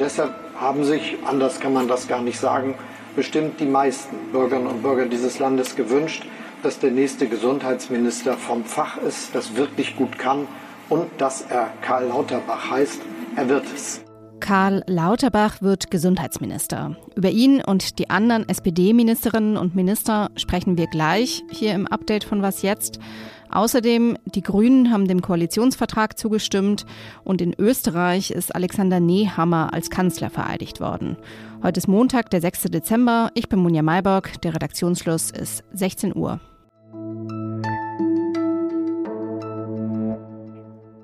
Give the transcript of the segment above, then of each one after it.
Deshalb haben sich, anders kann man das gar nicht sagen, bestimmt die meisten Bürgerinnen und Bürger dieses Landes gewünscht, dass der nächste Gesundheitsminister vom Fach ist, das wirklich gut kann und dass er Karl Lauterbach heißt. Er wird es. Karl Lauterbach wird Gesundheitsminister. Über ihn und die anderen SPD-Ministerinnen und Minister sprechen wir gleich hier im Update von Was jetzt. Außerdem, die Grünen haben dem Koalitionsvertrag zugestimmt und in Österreich ist Alexander Nehammer als Kanzler vereidigt worden. Heute ist Montag, der 6. Dezember. Ich bin Munja Mayborg. Der Redaktionsschluss ist 16 Uhr.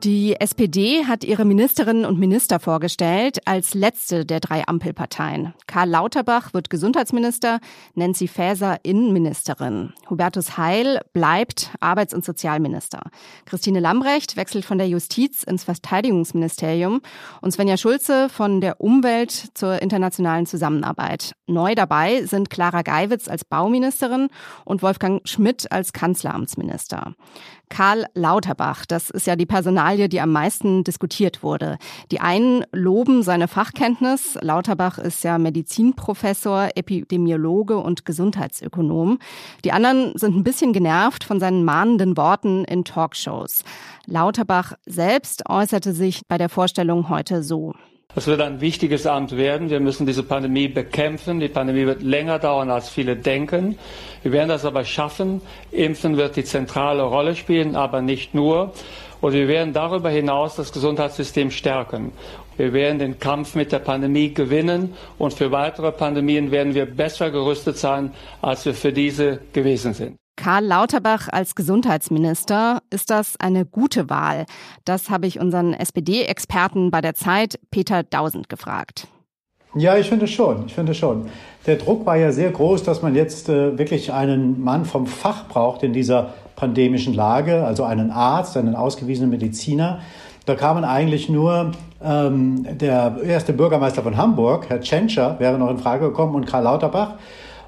Die SPD hat ihre Ministerinnen und Minister vorgestellt als letzte der drei Ampelparteien. Karl Lauterbach wird Gesundheitsminister, Nancy Faeser Innenministerin. Hubertus Heil bleibt Arbeits- und Sozialminister. Christine Lambrecht wechselt von der Justiz ins Verteidigungsministerium und Svenja Schulze von der Umwelt zur internationalen Zusammenarbeit. Neu dabei sind Clara Geiwitz als Bauministerin und Wolfgang Schmidt als Kanzleramtsminister. Karl Lauterbach, das ist ja die Personalie, die am meisten diskutiert wurde. Die einen loben seine Fachkenntnis. Lauterbach ist ja Medizinprofessor, Epidemiologe und Gesundheitsökonom. Die anderen sind ein bisschen genervt von seinen mahnenden Worten in Talkshows. Lauterbach selbst äußerte sich bei der Vorstellung heute so. Es wird ein wichtiges Amt werden. Wir müssen diese Pandemie bekämpfen. Die Pandemie wird länger dauern, als viele denken. Wir werden das aber schaffen. Impfen wird die zentrale Rolle spielen, aber nicht nur. Und wir werden darüber hinaus das Gesundheitssystem stärken. Wir werden den Kampf mit der Pandemie gewinnen und für weitere Pandemien werden wir besser gerüstet sein, als wir für diese gewesen sind. Karl Lauterbach als Gesundheitsminister, ist das eine gute Wahl? Das habe ich unseren SPD-Experten bei der Zeit, Peter Dausend, gefragt. Ja, ich finde schon. Ich finde schon. Der Druck war ja sehr groß, dass man jetzt äh, wirklich einen Mann vom Fach braucht in dieser pandemischen Lage, also einen Arzt, einen ausgewiesenen Mediziner. Da kamen eigentlich nur ähm, der erste Bürgermeister von Hamburg, Herr Tschentscher, wäre noch in Frage gekommen, und Karl Lauterbach.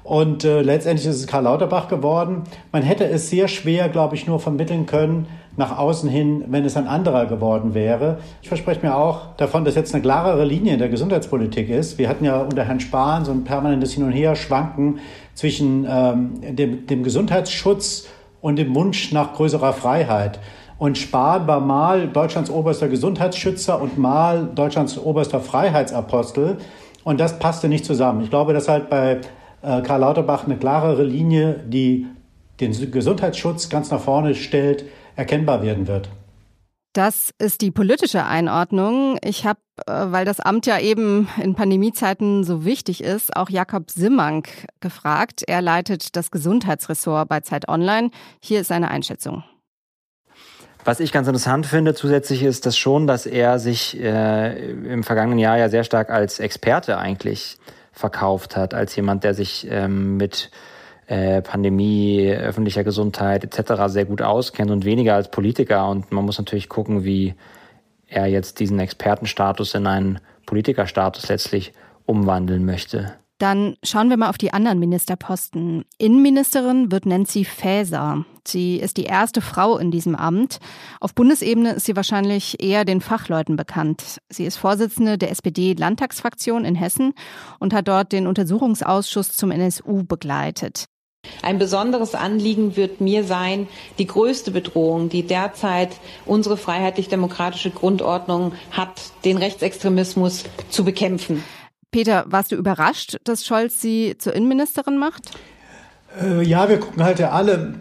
Und äh, letztendlich ist es Karl Lauterbach geworden. Man hätte es sehr schwer, glaube ich, nur vermitteln können nach außen hin, wenn es ein anderer geworden wäre. Ich verspreche mir auch davon, dass jetzt eine klarere Linie in der Gesundheitspolitik ist. Wir hatten ja unter Herrn Spahn so ein permanentes Hin und Her schwanken zwischen ähm, dem, dem Gesundheitsschutz und dem Wunsch nach größerer Freiheit. Und Spahn war mal Deutschlands oberster Gesundheitsschützer und mal Deutschlands oberster Freiheitsapostel. Und das passte nicht zusammen. Ich glaube, dass halt bei Karl Lauterbach eine klarere Linie, die den Gesundheitsschutz ganz nach vorne stellt, erkennbar werden wird. Das ist die politische Einordnung. Ich habe, äh, weil das Amt ja eben in Pandemiezeiten so wichtig ist, auch Jakob Simmank gefragt. Er leitet das Gesundheitsressort bei Zeit Online. Hier ist seine Einschätzung. Was ich ganz interessant finde zusätzlich ist das schon, dass er sich äh, im vergangenen Jahr ja sehr stark als Experte eigentlich verkauft hat, als jemand, der sich ähm, mit äh, Pandemie, öffentlicher Gesundheit etc. sehr gut auskennt und weniger als Politiker. Und man muss natürlich gucken, wie er jetzt diesen Expertenstatus in einen Politikerstatus letztlich umwandeln möchte. Dann schauen wir mal auf die anderen Ministerposten. Innenministerin wird Nancy Faeser. Sie ist die erste Frau in diesem Amt. Auf Bundesebene ist sie wahrscheinlich eher den Fachleuten bekannt. Sie ist Vorsitzende der SPD-Landtagsfraktion in Hessen und hat dort den Untersuchungsausschuss zum NSU begleitet. Ein besonderes Anliegen wird mir sein, die größte Bedrohung, die derzeit unsere freiheitlich-demokratische Grundordnung hat, den Rechtsextremismus zu bekämpfen. Peter, warst du überrascht, dass Scholz sie zur Innenministerin macht? Äh, ja, wir gucken halt ja alle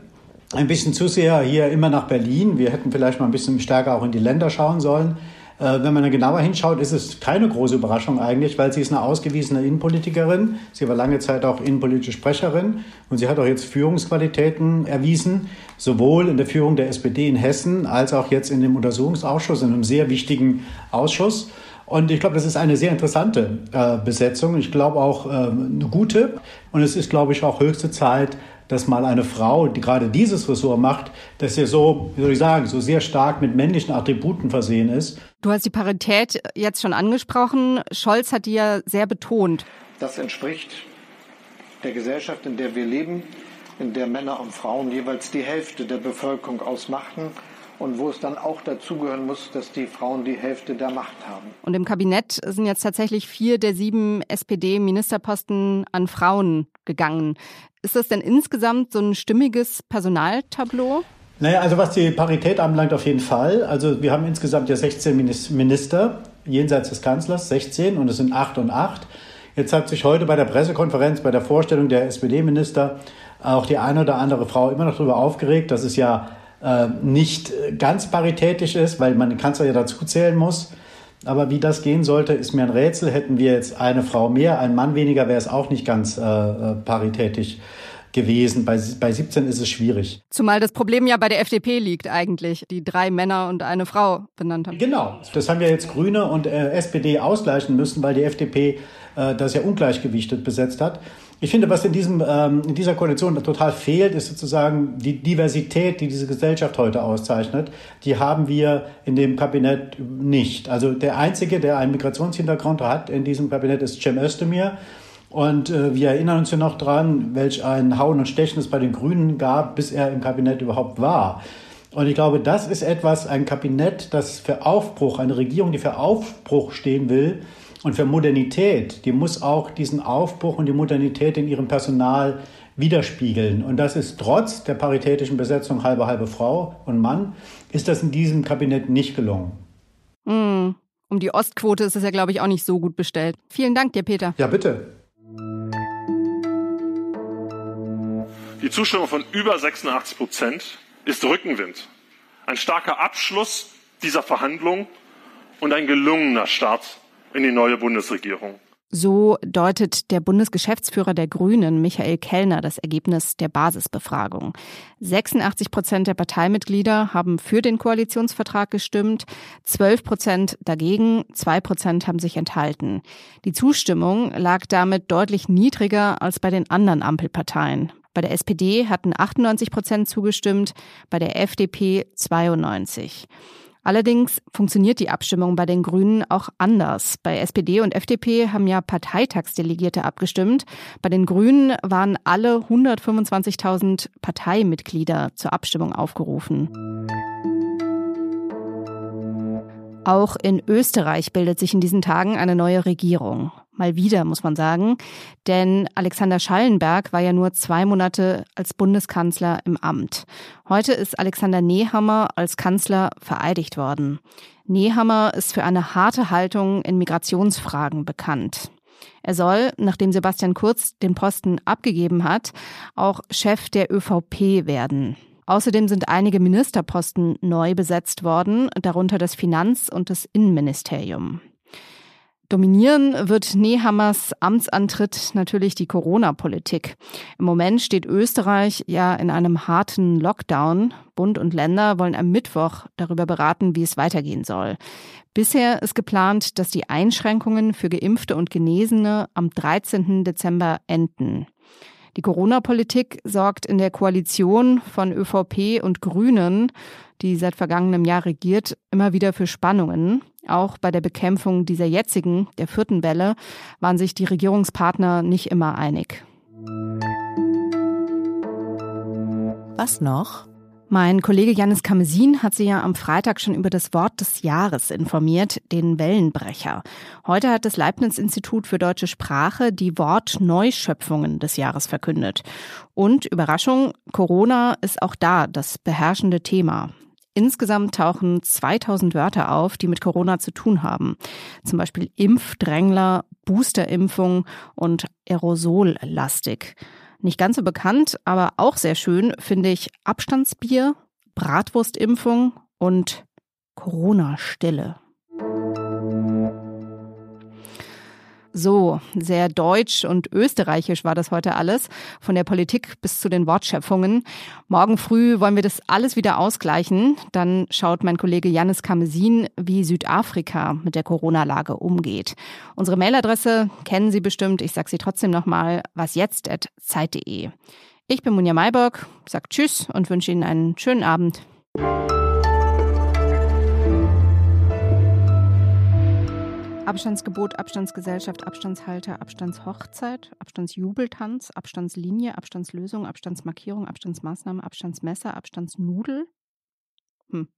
ein bisschen zu sehr hier immer nach Berlin. Wir hätten vielleicht mal ein bisschen stärker auch in die Länder schauen sollen. Äh, wenn man dann genauer hinschaut, ist es keine große Überraschung eigentlich, weil sie ist eine ausgewiesene Innenpolitikerin. Sie war lange Zeit auch innenpolitische Sprecherin und sie hat auch jetzt Führungsqualitäten erwiesen, sowohl in der Führung der SPD in Hessen als auch jetzt in dem Untersuchungsausschuss, in einem sehr wichtigen Ausschuss. Und ich glaube, das ist eine sehr interessante äh, Besetzung. Ich glaube auch ähm, eine gute. Und es ist, glaube ich, auch höchste Zeit, dass mal eine Frau, die gerade dieses Ressort macht, dass sie so, wie soll ich sagen, so sehr stark mit männlichen Attributen versehen ist. Du hast die Parität jetzt schon angesprochen. Scholz hat die ja sehr betont. Das entspricht der Gesellschaft, in der wir leben, in der Männer und Frauen jeweils die Hälfte der Bevölkerung ausmachten und wo es dann auch dazugehören muss, dass die Frauen die Hälfte der Macht haben. Und im Kabinett sind jetzt tatsächlich vier der sieben SPD-Ministerposten an Frauen gegangen. Ist das denn insgesamt so ein stimmiges Personaltableau? Naja, also was die Parität anbelangt, auf jeden Fall. Also wir haben insgesamt ja 16 Minister jenseits des Kanzlers, 16 und es sind 8 und 8. Jetzt hat sich heute bei der Pressekonferenz, bei der Vorstellung der SPD-Minister auch die eine oder andere Frau immer noch darüber aufgeregt, dass es ja äh, nicht ganz paritätisch ist, weil man den Kanzler ja dazu zählen muss. Aber wie das gehen sollte, ist mir ein Rätsel. Hätten wir jetzt eine Frau mehr, ein Mann weniger, wäre es auch nicht ganz äh, paritätisch gewesen. Bei, bei 17 ist es schwierig. Zumal das Problem ja bei der FDP liegt eigentlich, die drei Männer und eine Frau benannt haben. Genau, das haben ja jetzt Grüne und äh, SPD ausgleichen müssen, weil die FDP äh, das ja ungleichgewichtet besetzt hat. Ich finde, was in, diesem, ähm, in dieser Koalition total fehlt, ist sozusagen die Diversität, die diese Gesellschaft heute auszeichnet. Die haben wir in dem Kabinett nicht. Also der Einzige, der einen Migrationshintergrund hat in diesem Kabinett, ist Cem Özdemir. Und äh, wir erinnern uns ja noch dran, welch ein Hauen und Stechen es bei den Grünen gab, bis er im Kabinett überhaupt war. Und ich glaube, das ist etwas, ein Kabinett, das für Aufbruch, eine Regierung, die für Aufbruch stehen will und für Modernität, die muss auch diesen Aufbruch und die Modernität in ihrem Personal widerspiegeln. Und das ist trotz der paritätischen Besetzung halbe halbe Frau und Mann, ist das in diesem Kabinett nicht gelungen. Mm. Um die Ostquote ist es ja, glaube ich, auch nicht so gut bestellt. Vielen Dank dir, Peter. Ja, bitte. Die Zustimmung von über 86 Prozent ist Rückenwind. Ein starker Abschluss dieser Verhandlungen und ein gelungener Start in die neue Bundesregierung. So deutet der Bundesgeschäftsführer der Grünen, Michael Kellner, das Ergebnis der Basisbefragung. 86 Prozent der Parteimitglieder haben für den Koalitionsvertrag gestimmt, 12 Prozent dagegen, zwei Prozent haben sich enthalten. Die Zustimmung lag damit deutlich niedriger als bei den anderen Ampelparteien. Bei der SPD hatten 98 Prozent zugestimmt, bei der FDP 92. Allerdings funktioniert die Abstimmung bei den Grünen auch anders. Bei SPD und FDP haben ja Parteitagsdelegierte abgestimmt. Bei den Grünen waren alle 125.000 Parteimitglieder zur Abstimmung aufgerufen. Auch in Österreich bildet sich in diesen Tagen eine neue Regierung. Mal wieder, muss man sagen. Denn Alexander Schallenberg war ja nur zwei Monate als Bundeskanzler im Amt. Heute ist Alexander Nehammer als Kanzler vereidigt worden. Nehammer ist für eine harte Haltung in Migrationsfragen bekannt. Er soll, nachdem Sebastian Kurz den Posten abgegeben hat, auch Chef der ÖVP werden. Außerdem sind einige Ministerposten neu besetzt worden, darunter das Finanz- und das Innenministerium. Dominieren wird Nehammers Amtsantritt natürlich die Corona-Politik. Im Moment steht Österreich ja in einem harten Lockdown. Bund und Länder wollen am Mittwoch darüber beraten, wie es weitergehen soll. Bisher ist geplant, dass die Einschränkungen für Geimpfte und Genesene am 13. Dezember enden. Die Corona-Politik sorgt in der Koalition von ÖVP und Grünen, die seit vergangenem Jahr regiert, immer wieder für Spannungen. Auch bei der Bekämpfung dieser jetzigen, der vierten Welle, waren sich die Regierungspartner nicht immer einig. Was noch? Mein Kollege Janis Kamesin hat Sie ja am Freitag schon über das Wort des Jahres informiert, den Wellenbrecher. Heute hat das Leibniz-Institut für deutsche Sprache die Wortneuschöpfungen des Jahres verkündet. Und Überraschung, Corona ist auch da das beherrschende Thema. Insgesamt tauchen 2000 Wörter auf, die mit Corona zu tun haben. Zum Beispiel Impfdrängler, Boosterimpfung und Aerosollastig. Nicht ganz so bekannt, aber auch sehr schön finde ich Abstandsbier, Bratwurstimpfung und Corona-Stille. So, sehr deutsch und österreichisch war das heute alles, von der Politik bis zu den Wortschöpfungen. Morgen früh wollen wir das alles wieder ausgleichen. Dann schaut mein Kollege Janis Kamesin, wie Südafrika mit der Corona-Lage umgeht. Unsere Mailadresse kennen Sie bestimmt, ich sage sie trotzdem nochmal, wasjetzt.zeit.de. Ich bin Munja Mayberg, sag Tschüss und wünsche Ihnen einen schönen Abend. Abstandsgebot, Abstandsgesellschaft, Abstandshalter, Abstandshochzeit, Abstandsjubeltanz, Abstandslinie, Abstandslösung, Abstandsmarkierung, Abstandsmaßnahme, Abstandsmesser, Abstandsnudel. Hm.